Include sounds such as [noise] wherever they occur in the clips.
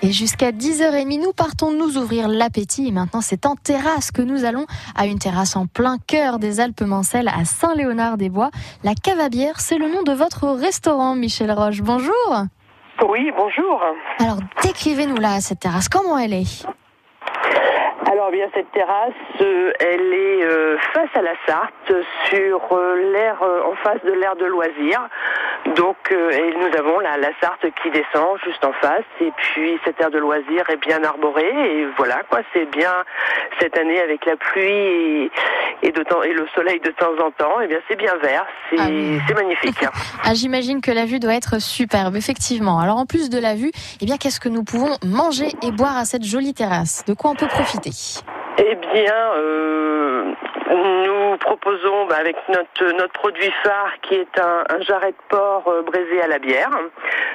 Et jusqu'à 10h30, nous partons nous ouvrir l'appétit. Et maintenant, c'est en terrasse que nous allons à une terrasse en plein cœur des Alpes-Mancelles à Saint-Léonard-des-Bois. La cave à bière, c'est le nom de votre restaurant, Michel Roche. Bonjour. Oui, bonjour. Alors, décrivez-nous là cette terrasse. Comment elle est? Alors bien cette terrasse, euh, elle est euh, face à la Sarthe, sur euh, l'air en face de l'air de loisirs. Donc et nous avons la, la Sarthe qui descend juste en face et puis cette aire de loisirs est bien arborée et voilà quoi, c'est bien cette année avec la pluie et, de temps, et le soleil de temps en temps, et bien c'est bien vert, c'est ah magnifique. [laughs] ah, j'imagine que la vue doit être superbe, effectivement. Alors en plus de la vue, eh bien qu'est-ce que nous pouvons manger et boire à cette jolie terrasse? De quoi on peut profiter? Eh bien, euh, proposons bah, avec notre, notre produit phare qui est un, jarret de porc euh, braisé à la bière.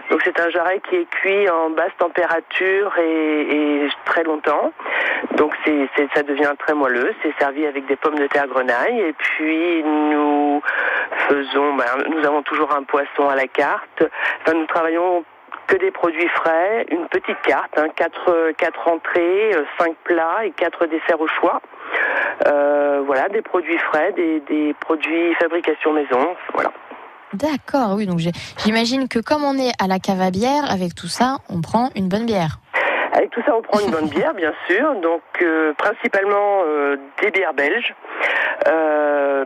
Donc c'est un jarret qui est cuit en basse température et, très longtemps. Donc ça devient très moelleux. C'est servi avec des pommes de terre grenaille. Et puis nous faisons, bah, nous avons toujours un poisson à la carte. Enfin, nous travaillons que des produits frais, une petite carte, hein, quatre, quatre entrées, euh, cinq plats et quatre desserts au choix. Euh, voilà, des produits frais, des, des produits fabrication maison, voilà. D'accord, oui, donc j'imagine que comme on est à la cave à bière, avec tout ça, on prend une bonne bière. Avec tout ça, on prend une bonne [laughs] bière, bien sûr. Donc, euh, principalement des bières belges,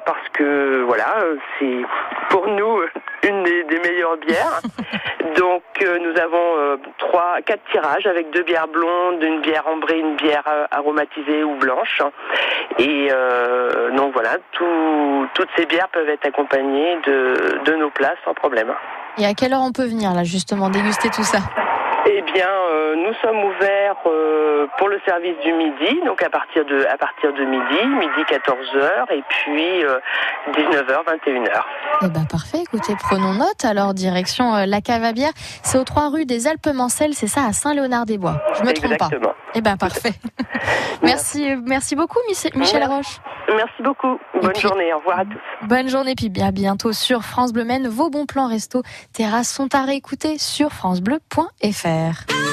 parce que voilà, c'est pour nous une des meilleures bières. [laughs] Donc euh, nous avons euh, trois, quatre tirages avec deux bières blondes, une bière ambrée, une bière euh, aromatisée ou blanche. Et donc voilà, toutes ces bières peuvent être accompagnées de, de nos plats sans problème. Et à quelle heure on peut venir là justement déguster tout ça? Bien, euh, nous sommes ouverts euh, pour le service du midi, donc à partir de à partir de midi, midi 14h et puis 19h euh, 21h. Eh ben parfait. Écoutez, prenons note. Alors direction la cave à bière, c'est aux trois rues des Alpes-Mancelles, c'est ça à Saint-Léonard-des-Bois. Je me trompe pas. Eh ben parfait. [laughs] merci, merci beaucoup, Michel Roche. Merci beaucoup. Bonne journée. Au revoir à tous. Bonne journée, puis à bientôt sur France Bleu Maine. Vos bons plans resto terrasses sont à réécouter sur francebleu.fr. Terre.